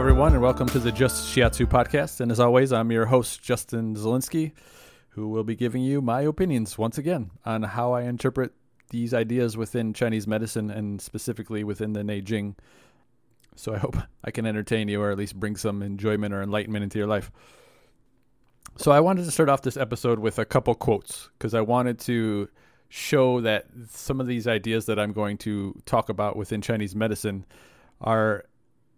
everyone, and welcome to the Just Shiatsu podcast. And as always, I'm your host, Justin Zielinski, who will be giving you my opinions once again on how I interpret these ideas within Chinese medicine and specifically within the Neijing. So I hope I can entertain you or at least bring some enjoyment or enlightenment into your life. So I wanted to start off this episode with a couple quotes because I wanted to show that some of these ideas that I'm going to talk about within Chinese medicine are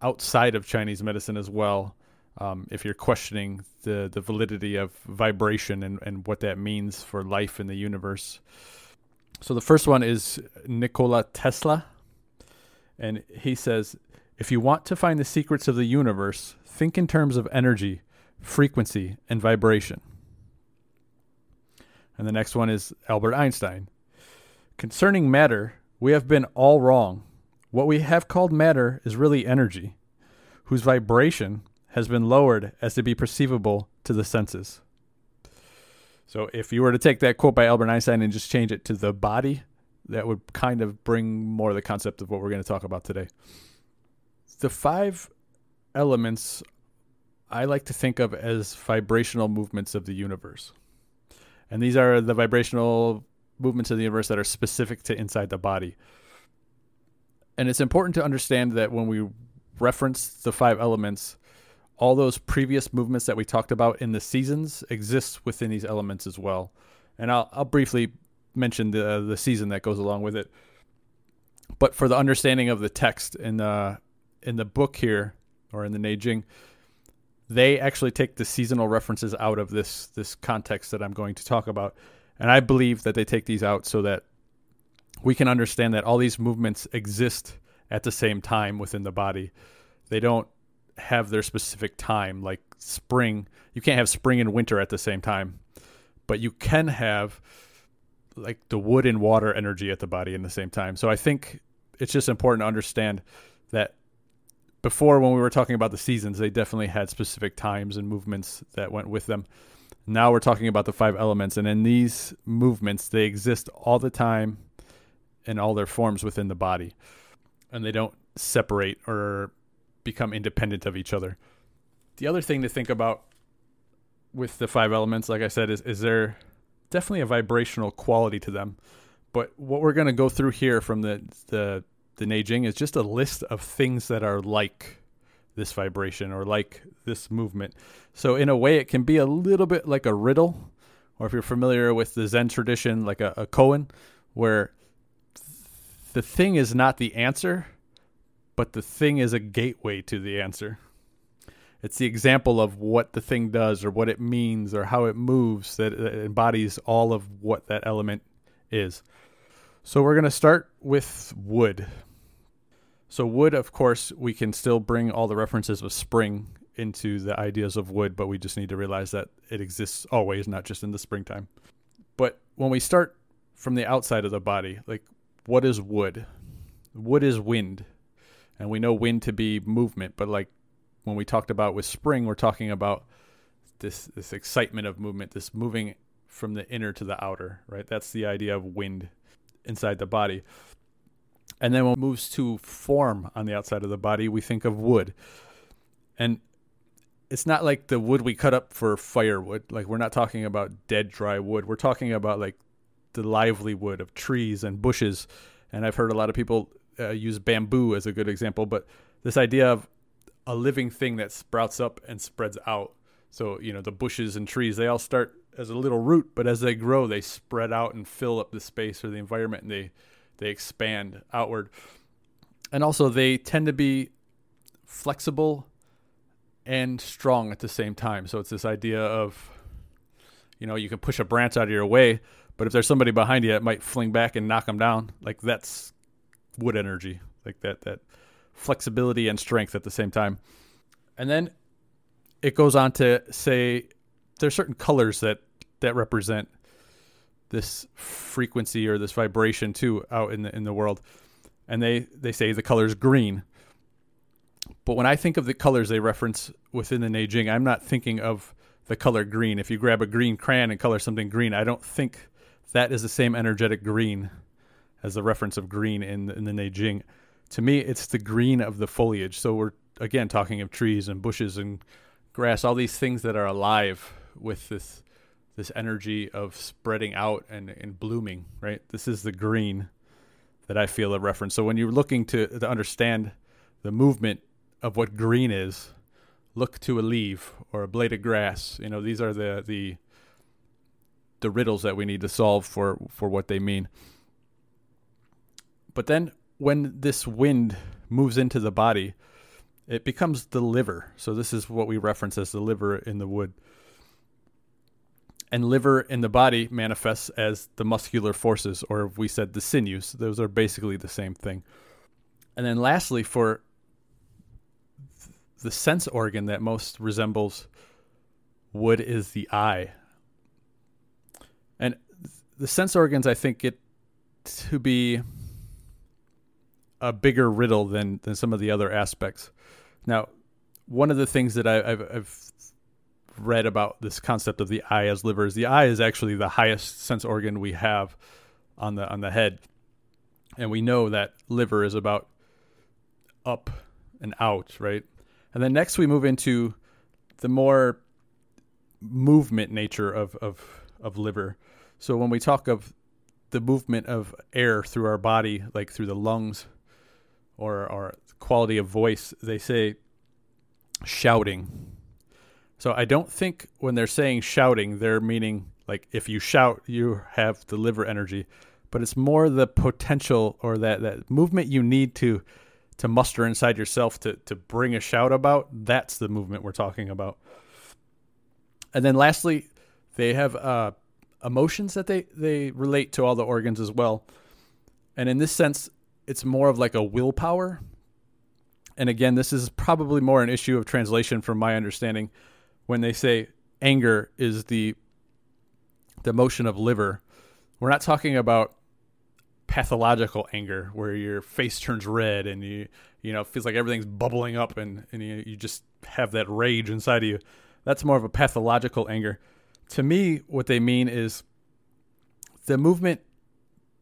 outside of Chinese medicine as well. Um, if you're questioning the, the validity of vibration and, and what that means for life in the universe. So the first one is Nikola Tesla. And he says, if you want to find the secrets of the universe, think in terms of energy, frequency, and vibration. And the next one is Albert Einstein. Concerning matter, we have been all wrong. What we have called matter is really energy, whose vibration has been lowered as to be perceivable to the senses. So, if you were to take that quote by Albert Einstein and just change it to the body, that would kind of bring more the concept of what we're going to talk about today. The five elements I like to think of as vibrational movements of the universe. And these are the vibrational movements of the universe that are specific to inside the body. And it's important to understand that when we reference the five elements, all those previous movements that we talked about in the seasons exist within these elements as well. And I'll, I'll briefly mention the the season that goes along with it. But for the understanding of the text in the in the book here or in the Neijing, they actually take the seasonal references out of this this context that I'm going to talk about. And I believe that they take these out so that we can understand that all these movements exist at the same time within the body. They don't have their specific time like spring. You can't have spring and winter at the same time. But you can have like the wood and water energy at the body in the same time. So I think it's just important to understand that before when we were talking about the seasons, they definitely had specific times and movements that went with them. Now we're talking about the five elements, and in these movements, they exist all the time in all their forms within the body, and they don't separate or become independent of each other. The other thing to think about with the five elements, like I said, is is there definitely a vibrational quality to them. But what we're going to go through here from the the the Neijing is just a list of things that are like this vibration or like this movement. So in a way, it can be a little bit like a riddle, or if you're familiar with the Zen tradition, like a, a koan, where the thing is not the answer, but the thing is a gateway to the answer. It's the example of what the thing does or what it means or how it moves that embodies all of what that element is. So we're going to start with wood. So wood, of course, we can still bring all the references of spring into the ideas of wood, but we just need to realize that it exists always, not just in the springtime. But when we start from the outside of the body, like what is wood? Wood is wind. And we know wind to be movement, but like when we talked about with spring, we're talking about this this excitement of movement, this moving from the inner to the outer, right? That's the idea of wind inside the body. And then when it moves to form on the outside of the body, we think of wood. And it's not like the wood we cut up for firewood. Like we're not talking about dead dry wood. We're talking about like the lively wood of trees and bushes. And I've heard a lot of people uh, use bamboo as a good example, but this idea of a living thing that sprouts up and spreads out. So, you know, the bushes and trees, they all start as a little root, but as they grow, they spread out and fill up the space or the environment and they they expand outward. And also they tend to be flexible and strong at the same time. So it's this idea of you know, you can push a branch out of your way, but if there's somebody behind you, it might fling back and knock them down. Like that's wood energy, like that that flexibility and strength at the same time. And then it goes on to say there's certain colors that that represent this frequency or this vibration too out in the in the world. And they they say the color is green. But when I think of the colors they reference within the Neijing, I'm not thinking of the color green. If you grab a green crayon and color something green, I don't think that is the same energetic green as the reference of green in in the Neijing. To me, it's the green of the foliage. So we're again talking of trees and bushes and grass, all these things that are alive with this this energy of spreading out and, and blooming, right? This is the green that I feel a reference. So when you're looking to, to understand the movement of what green is, look to a leaf or a blade of grass. You know, these are the the the riddles that we need to solve for for what they mean. But then when this wind moves into the body, it becomes the liver. So this is what we reference as the liver in the wood. And liver in the body manifests as the muscular forces, or we said the sinews. Those are basically the same thing. And then lastly, for the sense organ that most resembles wood is the eye. The sense organs, I think, get to be a bigger riddle than than some of the other aspects. Now, one of the things that I, have I've read about this concept of the eye as liver is the eye is actually the highest sense organ we have on the on the head, and we know that liver is about up and out, right? And then next we move into the more movement nature of, of, of liver. So when we talk of the movement of air through our body, like through the lungs or our quality of voice, they say shouting. So I don't think when they're saying shouting, they're meaning like if you shout, you have the liver energy, but it's more the potential or that, that movement you need to to muster inside yourself to to bring a shout about, that's the movement we're talking about. And then lastly, they have uh, emotions that they they relate to all the organs as well. And in this sense, it's more of like a willpower. And again, this is probably more an issue of translation from my understanding when they say anger is the the emotion of liver. We're not talking about pathological anger where your face turns red and you you know feels like everything's bubbling up and and you, you just have that rage inside of you that's more of a pathological anger to me what they mean is the movement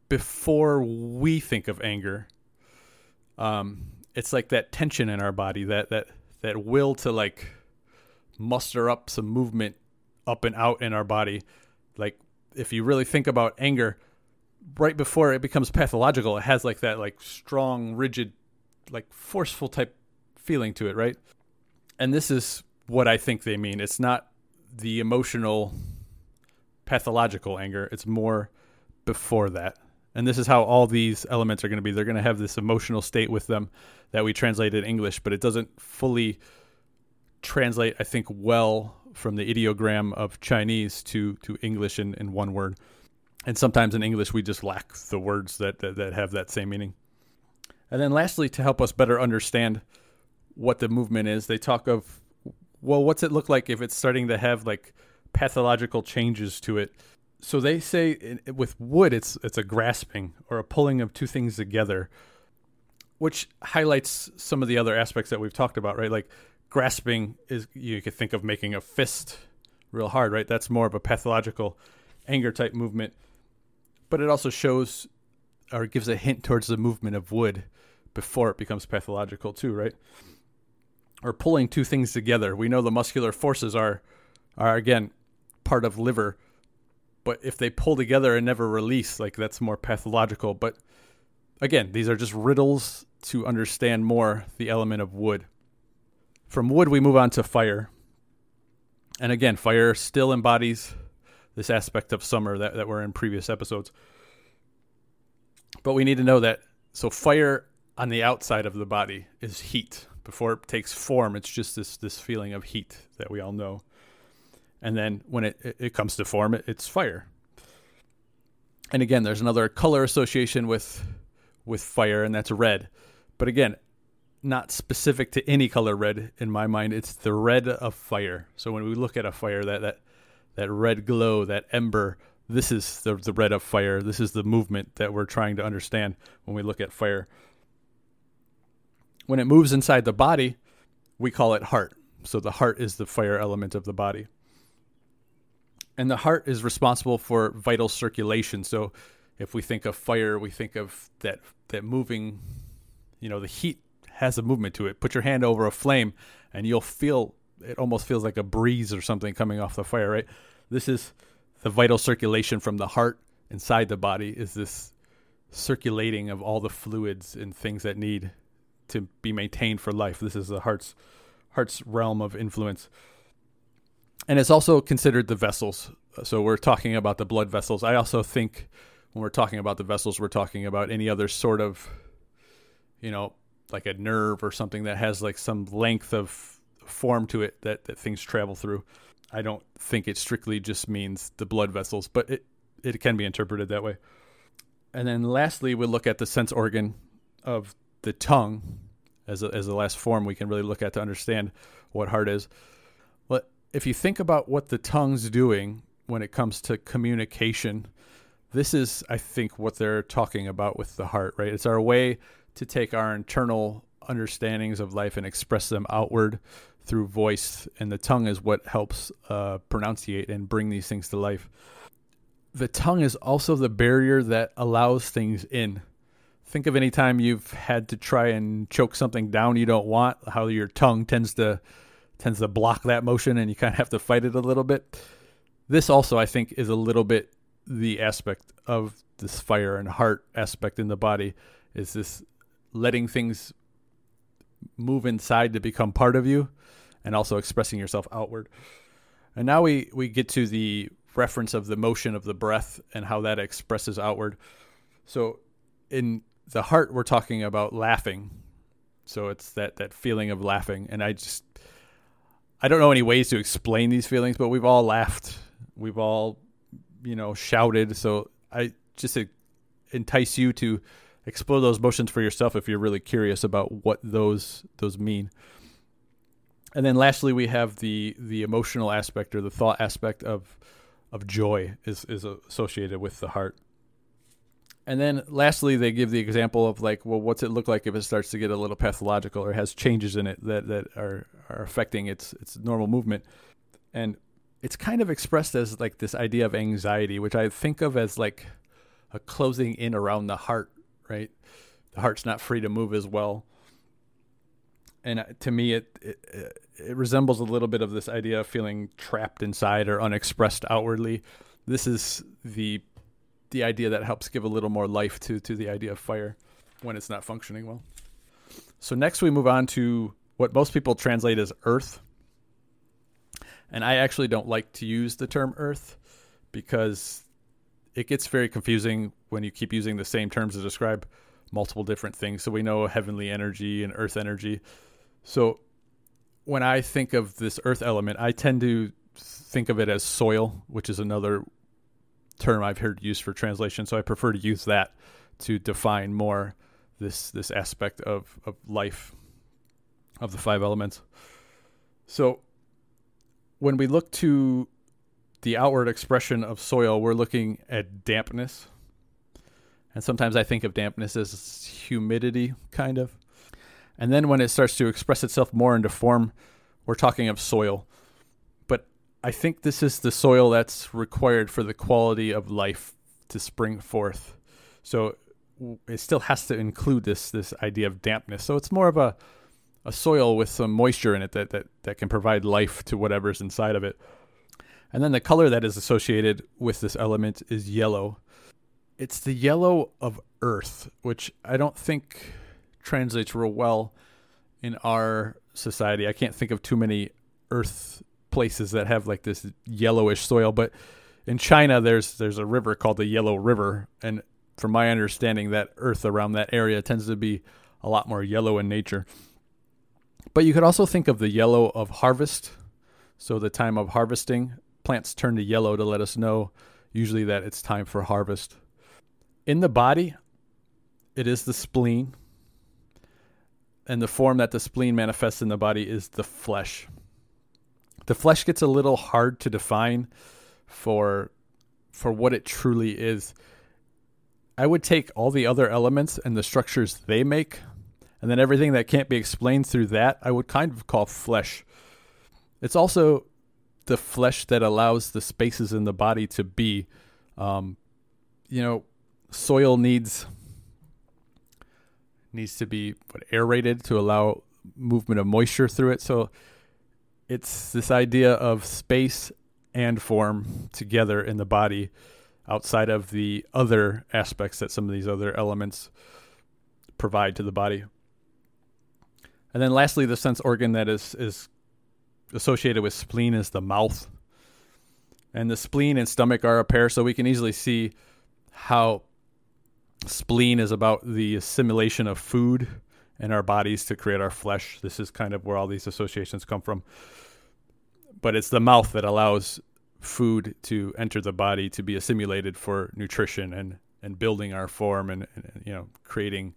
before we think of anger um it's like that tension in our body that that that will to like muster up some movement up and out in our body like if you really think about anger right before it becomes pathological, it has like that like strong, rigid, like forceful type feeling to it, right? And this is what I think they mean. It's not the emotional pathological anger. It's more before that. And this is how all these elements are going to be. They're going to have this emotional state with them that we translate in English, but it doesn't fully translate, I think, well from the ideogram of Chinese to, to English in, in one word and sometimes in English we just lack the words that, that, that have that same meaning. And then lastly, to help us better understand what the movement is, they talk of well, what's it look like if it's starting to have like pathological changes to it? So they say with wood, it's it's a grasping or a pulling of two things together, which highlights some of the other aspects that we've talked about, right? Like grasping is you could think of making a fist real hard, right? That's more of a pathological anger type movement but it also shows or gives a hint towards the movement of wood before it becomes pathological too, right? Or pulling two things together. We know the muscular forces are are again part of liver, but if they pull together and never release, like that's more pathological. But again, these are just riddles to understand more the element of wood. From wood, we move on to fire. And again, fire still embodies this aspect of summer that, that were in previous episodes. But we need to know that so fire on the outside of the body is heat. Before it takes form, it's just this this feeling of heat that we all know. And then when it, it, comes to form, it, it's fire. And again, there's another color association with with fire, and that's red. But again, not specific to any color red in my mind. It's the red of fire. So when we look at a fire, that that that red glow, that ember. This is the, the red of fire. This is the movement that we're trying to understand when we look at fire. When it moves inside the body, we call it heart. So the heart is the fire element of the body. And the heart is responsible for vital circulation. So if we think of fire, we think of that that moving, you know, the heat has a movement to it. Put your hand over a flame and you'll feel it almost feels like a breeze or something coming off the fire, right? This is the vital circulation from the heart inside the body is this circulating of all the fluids and things that need to be maintained for life. This is the heart's heart's realm of influence. And it's also considered the vessels. Uh, so we're talking about the blood vessels. I also think when we're talking about the vessels, we're talking about any other sort of, you know, like a nerve or something that has like some length of form to it that, that things travel through. I don't think it strictly just means the blood vessels, but it, it can be interpreted that way. And then lastly, we look at the sense organ of the tongue as a, as the last form we can really look at to understand what heart is. Well, if you think about what the tongue's doing when it comes to communication, this is, I think, what they're talking about with the heart, right? It's our way to take our internal understandings of life and express them outward through voice, and the tongue is what helps uh, pronunciate and bring these things to life. The tongue is also the barrier that allows things in. Think of any time you've had to try and choke something down you don't want, how your tongue tends to tends to block that motion and you kind of have to fight it a little bit. This also, I think, is a little bit the aspect of this fire and heart aspect in the body is this letting things move inside to become part of you and also expressing yourself outward. And now we, we get to the reference of the motion of the breath and how that expresses outward. So in the heart, we're talking about laughing. So it's that, that feeling of laughing. And I just, I don't know any ways to explain these feelings, but we've all laughed. We've all, you know, shouted. So I just entice you to explore those motions for yourself if you're really curious about what those those mean. And then lastly, we have the the emotional aspect or the thought aspect of of joy is is associated with the heart. And then lastly, they give the example of like, well, what's it look like if it starts to get a little pathological or has changes in it that, that are, are affecting its its normal movement. And it's kind of expressed as like this idea of anxiety, which I think of as like a closing in around the heart right? The heart's not free to move as well. And uh, to me, it, it it resembles a little bit of this idea of feeling trapped inside or unexpressed outwardly. This is the the idea that helps give a little more life to to the idea of fire when it's not functioning well. So next we move on to what most people translate as earth. And I actually don't like to use the term earth because it gets very confusing when you keep using the same terms to describe multiple different things. So we know heavenly energy and earth energy. So when I think of this earth element, I tend to think of it as soil, which is another term I've heard used for translation. So I prefer to use that to define more this this aspect of, of life of the five elements. So when we look to the outward expression of soil, we're looking at dampness. And sometimes I think of dampness as humidity, kind of. And then when it starts to express itself more into form, we're talking of soil. I think this is the soil that's required for the quality of life to spring forth. So it still has to include this this idea of dampness. So it's more of a a soil with some moisture in it that, that, that can provide life to whatever's inside of it. And then the color that is associated with this element is yellow. It's the yellow of earth, which I don't think translates real well in our society. I can't think of too many earth places that have like this yellowish soil, but in China there's there's a river called the Yellow River and from my understanding that earth around that area tends to be a lot more yellow in nature. But you could also think of the yellow of harvest, so the time of harvesting plants turn to yellow to let us know usually that it's time for harvest. In the body, it is the spleen. And the form that the spleen manifests in the body is the flesh. The flesh gets a little hard to define for for what it truly is. I would take all the other elements and the structures they make, and then everything that can't be explained through that, I would kind of call flesh. It's also the flesh that allows the spaces in the body to be. Um, you know, soil needs needs to be aerated to allow movement of moisture through it. So it's this idea of space and form together in the body outside of the other aspects that some of these other elements provide to the body. And then lastly, the sense organ that is is associated with spleen is the mouth. And the spleen and stomach are a pair, so we can easily see how spleen is about the assimilation of food in our bodies to create our flesh. This is kind of where all these associations come from. But it's the mouth that allows food to enter the body to be assimilated for nutrition and, and building our form and, and you know creating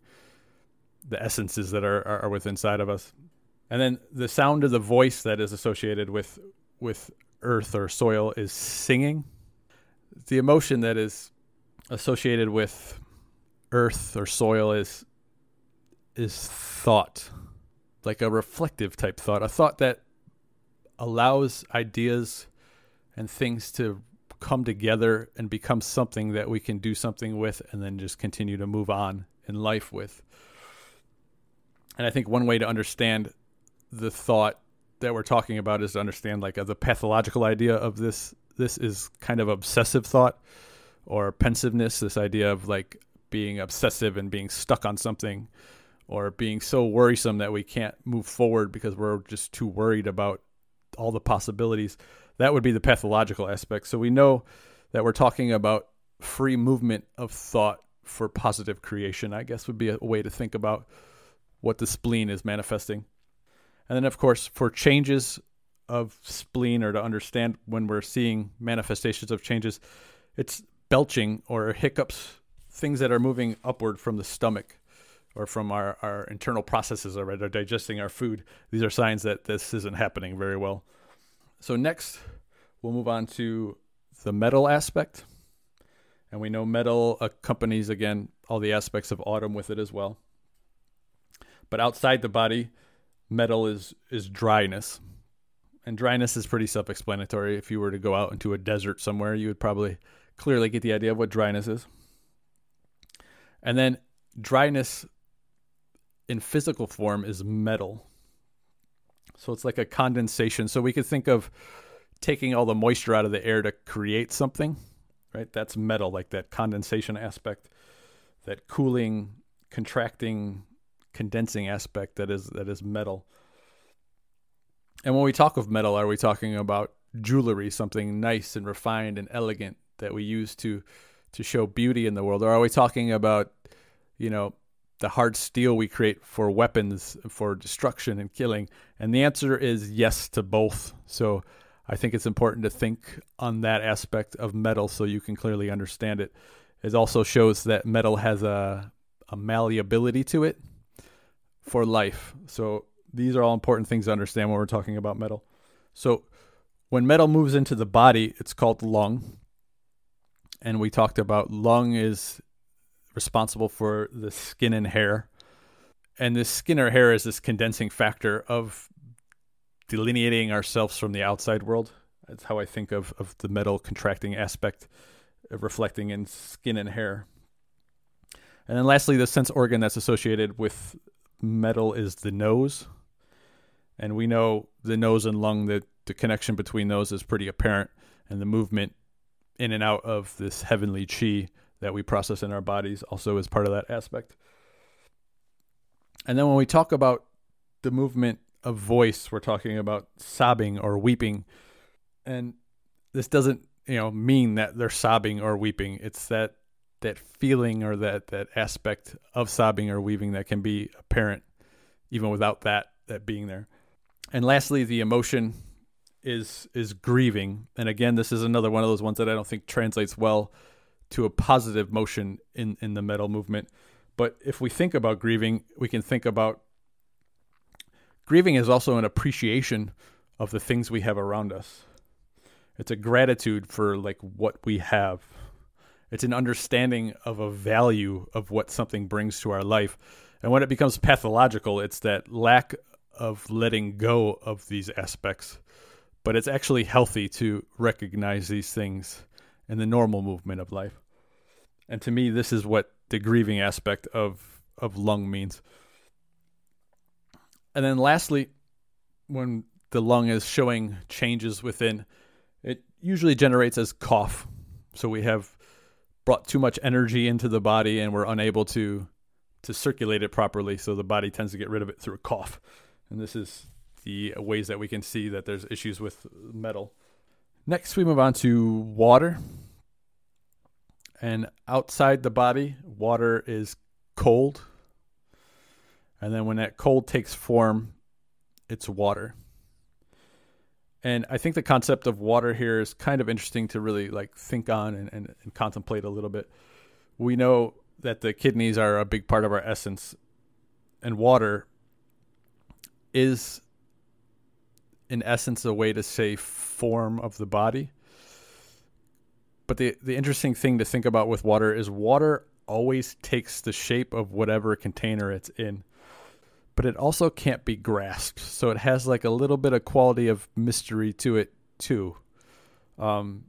the essences that are, are, are within inside of us. And then the sound of the voice that is associated with with earth or soil is singing. The emotion that is associated with earth or soil is is thought, like a reflective type thought, a thought that allows ideas and things to come together and become something that we can do something with and then just continue to move on in life with. And I think one way to understand the thought that we're talking about is to understand like uh, the pathological idea of this this is kind of obsessive thought or pensiveness this idea of like being obsessive and being stuck on something or being so worrisome that we can't move forward because we're just too worried about all the possibilities that would be the pathological aspect. So we know that we're talking about free movement of thought for positive creation i guess would be a way to think about what the spleen is manifesting. And then, of course, for changes of spleen or to understand when we're seeing manifestations of changes, it's belching or hiccups, things that are moving upward from the stomach or from our, our internal processes or digesting our food. These are signs that this isn't happening very well. So, next, we'll move on to the metal aspect. And we know metal accompanies, again, all the aspects of autumn with it as well. But outside the body, metal is is dryness. And dryness is pretty self-explanatory. If you were to go out into a desert somewhere, you would probably clearly get the idea of what dryness is. And then dryness in physical form is metal. So it's like a condensation. So we could think of taking all the moisture out of the air to create something, right? That's metal, like that condensation aspect, that cooling, contracting condensing aspect that is that is metal. And when we talk of metal, are we talking about jewelry, something nice and refined and elegant that we use to to show beauty in the world, or are we talking about, you know, the hard steel we create for weapons for destruction and killing? And the answer is yes to both. So I think it's important to think on that aspect of metal so you can clearly understand it. It also shows that metal has a, a malleability to it for life. So these are all important things to understand when we're talking about metal. So when metal moves into the body, it's called lung. And we talked about lung is responsible for the skin and hair. And this skin or hair is this condensing factor of delineating ourselves from the outside world. That's how I think of, of the metal contracting aspect reflecting in skin and hair. And then lastly, the sense organ that's associated with metal is the nose. And we know the nose and lung, that the connection between those is pretty apparent. And the movement in and out of this heavenly chi that we process in our bodies also is part of that aspect. And then when we talk about the movement of voice, we're talking about sobbing or weeping. And this doesn't, you know, mean that they're sobbing or weeping. It's that that feeling or that that aspect of sobbing or weeping that can be apparent even without that that being there. And lastly, the emotion is is grieving. And again, this is another one of those ones that I don't think translates well to a positive motion in in the metal movement. But if we think about grieving, we can think about grieving is also an appreciation of the things we have around us. It's a gratitude for like what we have it's an understanding of a value of what something brings to our life. And when it becomes pathological, it's that lack of letting go of these aspects. But it's actually healthy to recognize these things in the normal movement of life. And to me, this is what the grieving aspect of of lung means. And then lastly, when the lung is showing changes within, it usually generates as cough. So we have brought too much energy into the body and we're unable to to circulate it properly. So the body tends to get rid of it through a cough. And this is the ways that we can see that there's issues with metal. Next, we move on to water. And outside the body, water is cold. And then when that cold takes form, it's water. And I think the concept of water here is kind of interesting to really like think on and, and, and contemplate a little bit. We know that the kidneys are a big part of our essence, and water is, in essence, a way to say form of the body. But the the interesting thing to think about with water is water always takes the shape of whatever container it's in. But it also can't be grasped. So it has like a little bit of quality of mystery to it too. Um,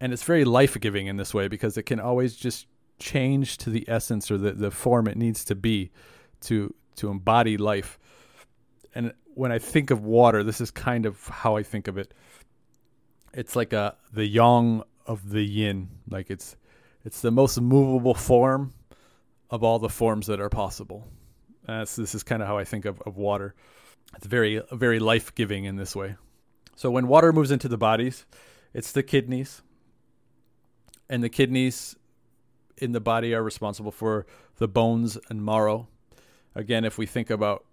and it's very life giving in this way because it can always just change to the essence or the, the form it needs to be to to embody life. And when I think of water, this is kind of how I think of it it's like a the yang of the yin. Like it's it's the most movable form of all the forms that are possible. Uh, so this is kind of how I think of, of water. It's very very life giving in this way. So when water moves into the bodies, it's the kidneys, and the kidneys in the body are responsible for the bones and marrow. Again, if we think about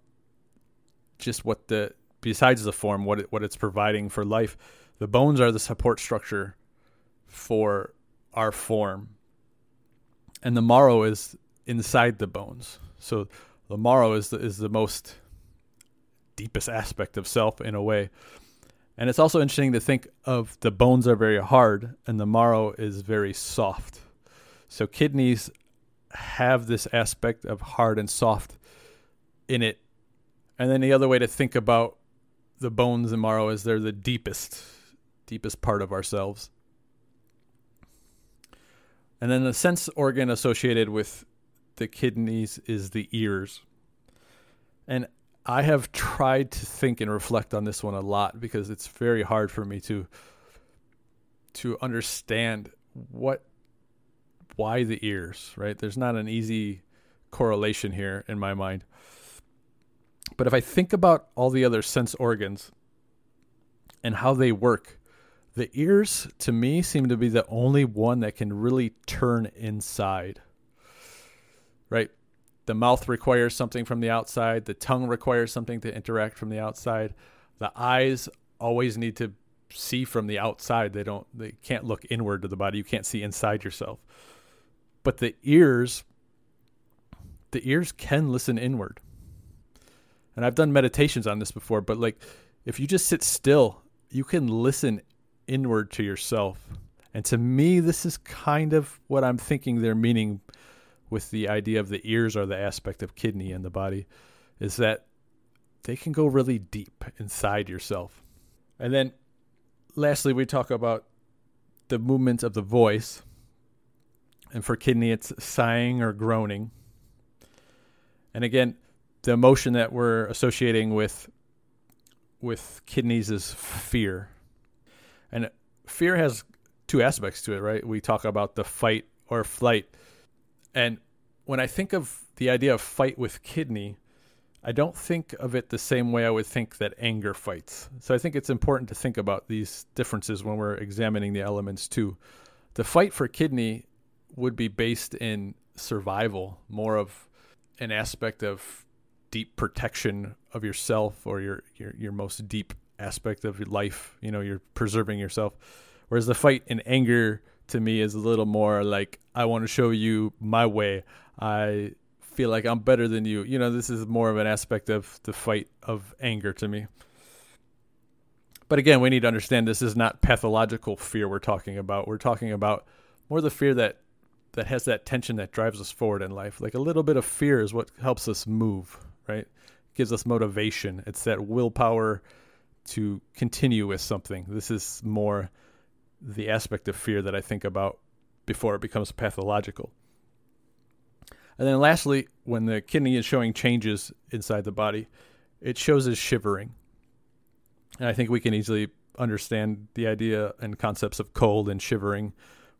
just what the besides the form, what it, what it's providing for life, the bones are the support structure for our form. And the marrow is inside the bones. So the marrow is the, is the most deepest aspect of self in a way. And it's also interesting to think of the bones are very hard and the marrow is very soft. So kidneys have this aspect of hard and soft in it. And then the other way to think about the bones and marrow is they're the deepest deepest part of ourselves. And then the sense organ associated with the kidneys is the ears. And I have tried to think and reflect on this one a lot because it's very hard for me to to understand what why the ears, right? There's not an easy correlation here in my mind. But if I think about all the other sense organs and how they work, the ears, to me, seem to be the only one that can really turn inside. Right? The mouth requires something from the outside, the tongue requires something to interact from the outside. The eyes always need to see from the outside. They don't they can't look inward to the body. You can't see inside yourself. But the ears the ears can listen inward. And I've done meditations on this before, but like if you just sit still, you can listen inward to yourself. And to me, this is kind of what I'm thinking they're meaning with the idea of the ears are the aspect of kidney in the body, is that they can go really deep inside yourself. And then lastly, we talk about the movement of the voice. And for kidney, it's sighing or groaning. And again, the emotion that we're associating with with kidneys is fear. And fear has two aspects to it, right? We talk about the fight or flight. And when I think of the idea of fight with kidney, I don't think of it the same way I would think that anger fights. So I think it's important to think about these differences when we're examining the elements too. The fight for kidney would be based in survival, more of an aspect of deep protection of yourself or your your, your most deep aspect of life. You know, you're preserving yourself. Whereas the fight in anger to me is a little more like I want to show you my way. I feel like I'm better than you. You know, this is more of an aspect of the fight of anger to me. But again, we need to understand this is not pathological fear we're talking about. We're talking about more the fear that that has that tension that drives us forward in life. Like a little bit of fear is what helps us move, right? Gives us motivation. It's that willpower to continue with something. This is more the aspect of fear that I think about before it becomes pathological. And then lastly, when the kidney is showing changes inside the body, it shows as shivering. And I think we can easily understand the idea and concepts of cold and shivering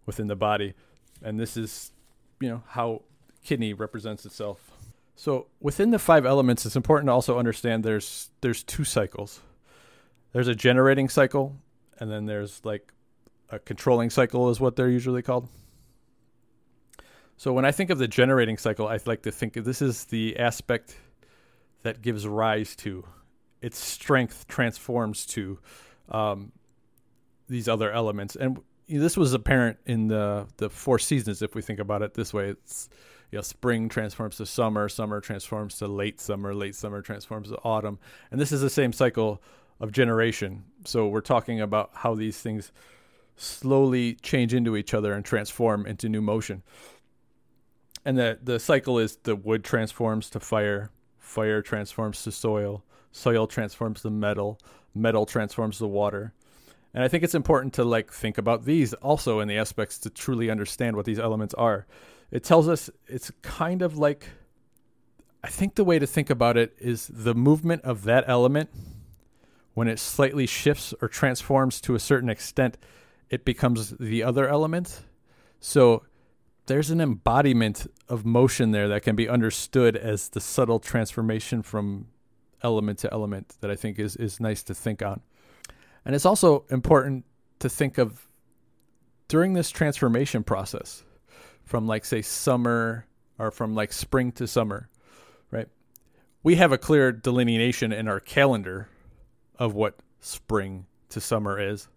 within the body. And this is, you know, how kidney represents itself. So within the five elements, it's important to also understand there's there's two cycles. There's a generating cycle, and then there's like a controlling cycle is what they're usually called. So when I think of the generating cycle, I like to think this is the aspect that gives rise to its strength transforms to um, these other elements, and this was apparent in the the four seasons. If we think about it this way, it's you know spring transforms to summer, summer transforms to late summer, late summer transforms to autumn, and this is the same cycle of generation. So we're talking about how these things slowly change into each other and transform into new motion. And the the cycle is the wood transforms to fire, fire transforms to soil, soil transforms to metal, metal transforms to water. And I think it's important to like think about these also in the aspects to truly understand what these elements are. It tells us it's kind of like I think the way to think about it is the movement of that element when it slightly shifts or transforms to a certain extent, it becomes the other element. So there's an embodiment of motion there that can be understood as the subtle transformation from element to element that I think is is nice to think on. And it's also important to think of during this transformation process from like say summer or from like spring to summer, right? We have a clear delineation in our calendar of what spring to summer is.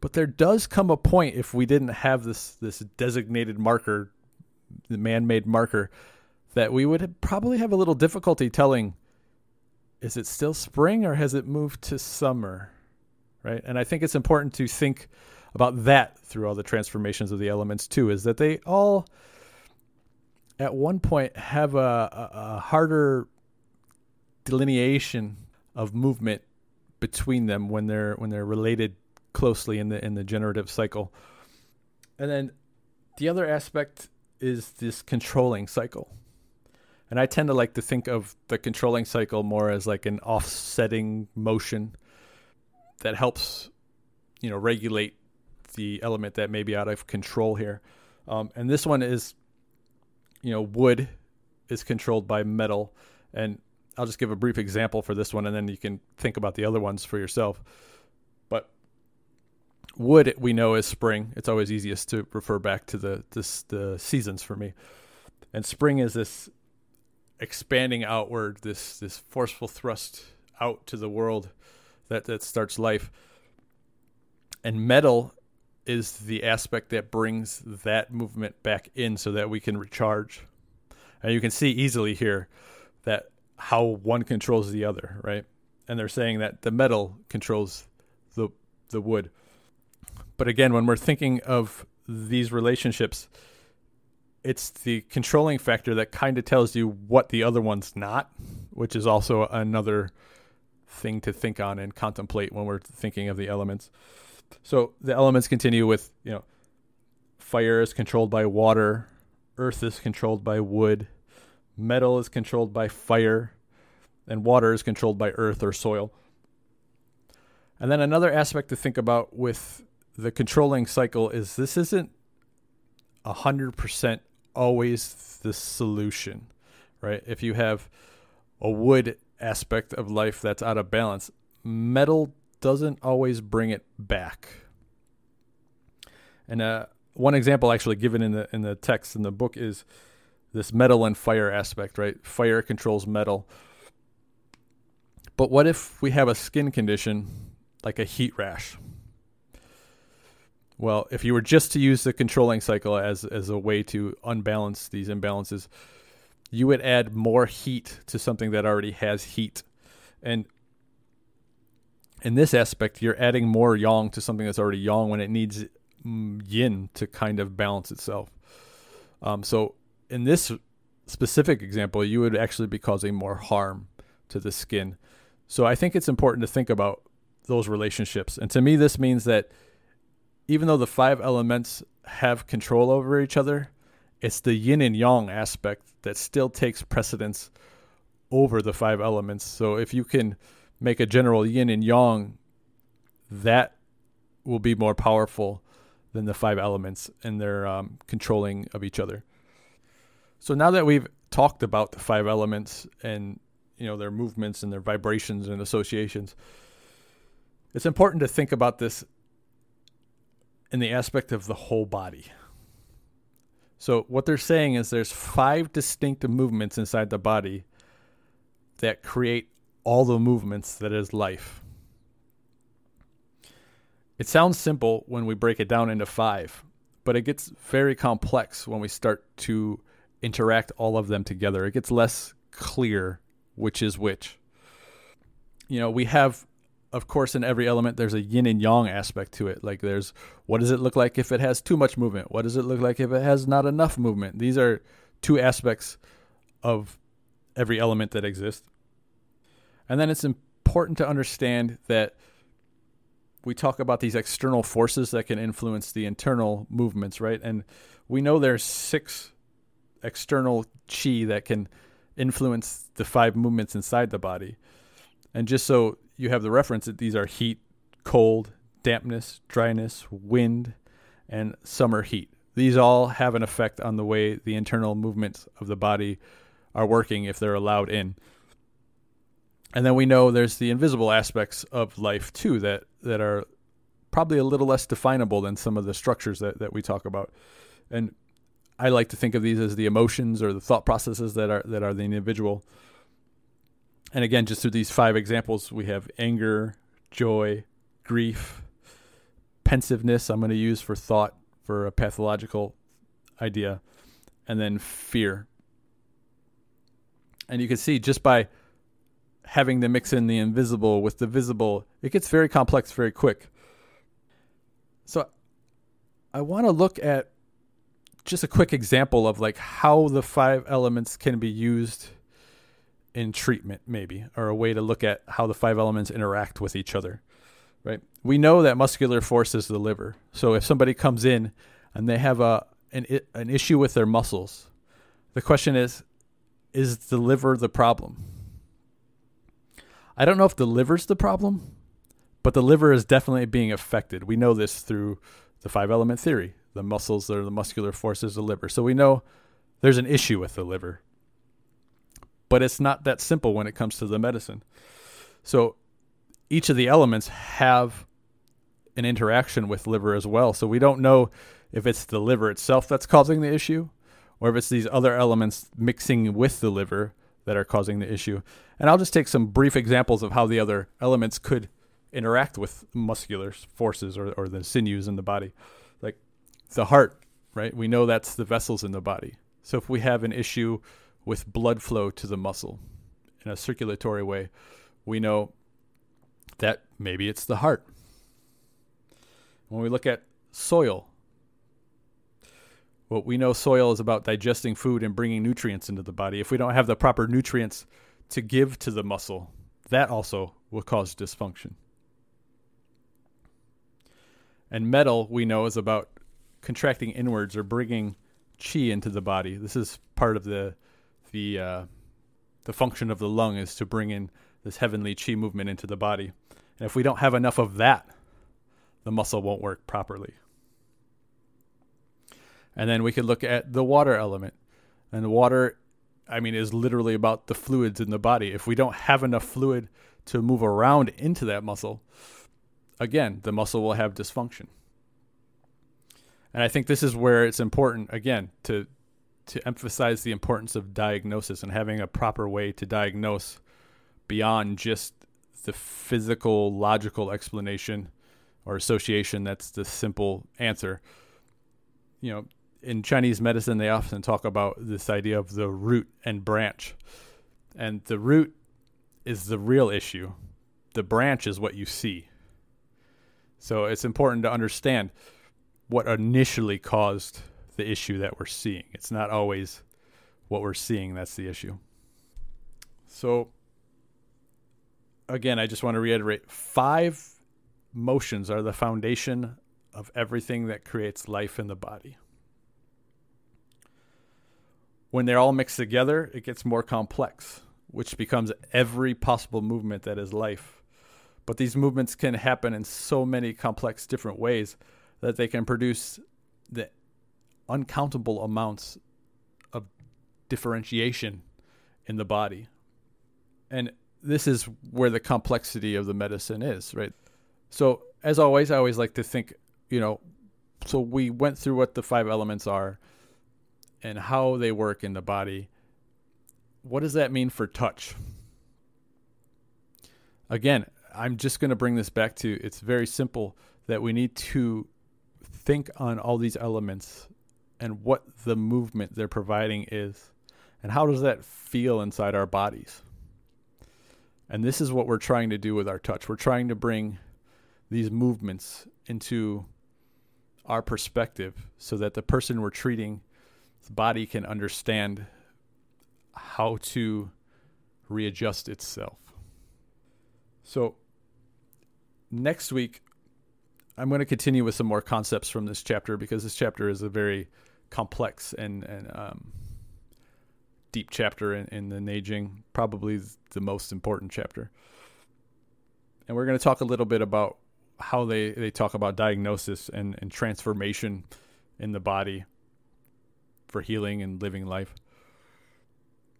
But there does come a point if we didn't have this this designated marker, the man-made marker, that we would probably have a little difficulty telling is it still spring or has it moved to summer? Right? And I think it's important to think about that through all the transformations of the elements too, is that they all at one point have a, a, a harder delineation of movement between them when they're when they're related closely in the in the generative cycle. And then the other aspect is this controlling cycle. And I tend to like to think of the controlling cycle more as like an offsetting motion that helps you know regulate the element that may be out of control here. Um, and this one is you know wood is controlled by metal and I'll just give a brief example for this one, and then you can think about the other ones for yourself. But wood, we know is spring. It's always easiest to refer back to the this, the seasons for me. And spring is this expanding outward, this this forceful thrust out to the world that that starts life. And metal is the aspect that brings that movement back in so that we can recharge. And you can see easily here that how one controls the other, right? And they're saying that the metal controls the the wood. But again, when we're thinking of these relationships, it's the controlling factor that kind of tells you what the other one's not, which is also another thing to think on and contemplate when we're thinking of the elements. So the elements continue with, you know, fire is controlled by water, earth is controlled by wood, metal is controlled by fire, and water is controlled by earth or soil. And then another aspect to think about with the controlling cycle is this isn't 100% always the solution, right? If you have a wood aspect of life that's out of balance, metal doesn't always bring it back. And uh, one example actually given in the in the text in the book is this metal and fire aspect, right? Fire controls metal. But what if we have a skin condition like a heat rash? Well, if you were just to use the controlling cycle as as a way to unbalance these imbalances, you would add more heat to something that already has heat. And in this aspect, you're adding more yang to something that's already yang when it needs mm, yin to kind of balance itself. Um, so in this specific example, you would actually be causing more harm to the skin. So I think it's important to think about those relationships. And to me, this means that even though the five elements have control over each other, it's the yin and yang aspect that still takes precedence over the five elements. So if you can make a general yin and yang, that will be more powerful than the five elements and their um, controlling of each other. So now that we've talked about the five elements and you know their movements and their vibrations and associations, it's important to think about this in the aspect of the whole body. So what they're saying is there's five distinct movements inside the body that create all the movements that is life. It sounds simple when we break it down into five, but it gets very complex when we start to interact all of them together. It gets less clear which is which. You know, we have, of course, in every element, there's a yin and yang aspect to it. Like, there's what does it look like if it has too much movement? What does it look like if it has not enough movement? These are two aspects of every element that exists. And then it's important to understand that we talk about these external forces that can influence the internal movements, right? And we know there's six external chi that can influence the five movements inside the body. And just so you have the reference, that these are heat, cold, dampness, dryness, wind, and summer heat. These all have an effect on the way the internal movements of the body are working if they're allowed in. And then we know there's the invisible aspects of life too that that are probably a little less definable than some of the structures that, that we talk about. And I like to think of these as the emotions or the thought processes that are that are the individual. And again, just through these five examples, we have anger, joy, grief, pensiveness. I'm going to use for thought for a pathological idea, and then fear. And you can see just by having to mix in the invisible with the visible, it gets very complex very quick. So I want to look at just a quick example of like how the five elements can be used in treatment maybe or a way to look at how the five elements interact with each other right we know that muscular force is the liver so if somebody comes in and they have a an, an issue with their muscles the question is is the liver the problem I don't know if the liver's the problem, but the liver is definitely being affected. We know this through the five element theory. The muscles that are the muscular forces of the liver. So we know there's an issue with the liver. But it's not that simple when it comes to the medicine. So each of the elements have an interaction with liver as well. So we don't know if it's the liver itself that's causing the issue or if it's these other elements mixing with the liver that are causing the issue. And I'll just take some brief examples of how the other elements could interact with muscular forces or, or the sinews in the body. The heart, right? We know that's the vessels in the body. So if we have an issue with blood flow to the muscle in a circulatory way, we know that maybe it's the heart. When we look at soil, well, we know soil is about digesting food and bringing nutrients into the body. If we don't have the proper nutrients to give to the muscle, that also will cause dysfunction. And metal, we know, is about contracting inwards or bringing chi into the body. This is part of the the uh, the function of the lung is to bring in this heavenly chi movement into the body. And if we don't have enough of that, the muscle won't work properly. And then we could look at the water element. And water, I mean, is literally about the fluids in the body. If we don't have enough fluid to move around into that muscle, again, the muscle will have dysfunction. And I think this is where it's important, again, to to emphasize the importance of diagnosis and having a proper way to diagnose beyond just the physical logical explanation or association that's the simple answer you know in Chinese medicine, they often talk about this idea of the root and branch. And the root is the real issue, the branch is what you see. So it's important to understand what initially caused the issue that we're seeing. It's not always what we're seeing that's the issue. So, again, I just want to reiterate five motions are the foundation of everything that creates life in the body. when they're all mixed together, it gets more complex, which becomes every possible movement that is life. But these movements can happen in so many complex different ways that they can produce the uncountable amounts of differentiation in the body. And this is where the complexity of the medicine is, right? So, as always, I always like to think, you know, so we went through what the five elements are and how they work in the body. What does that mean for touch? Again, I'm just going to bring this back to it's very simple that we need to think on all these elements and what the movement they're providing is and how does that feel inside our bodies. And this is what we're trying to do with our touch. We're trying to bring these movements into our perspective so that the person we're treating the body can understand how to readjust itself. So next week I'm going to continue with some more concepts from this chapter because this chapter is a very complex and and um, deep chapter in, in the Neijing, probably the most important chapter. And we're going to talk a little bit about how they, they talk about diagnosis and, and transformation in the body for healing and living life.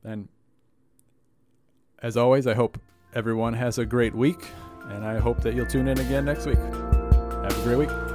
And as always, I hope everyone has a great week, and I hope that you'll tune in again next week. Have a great week.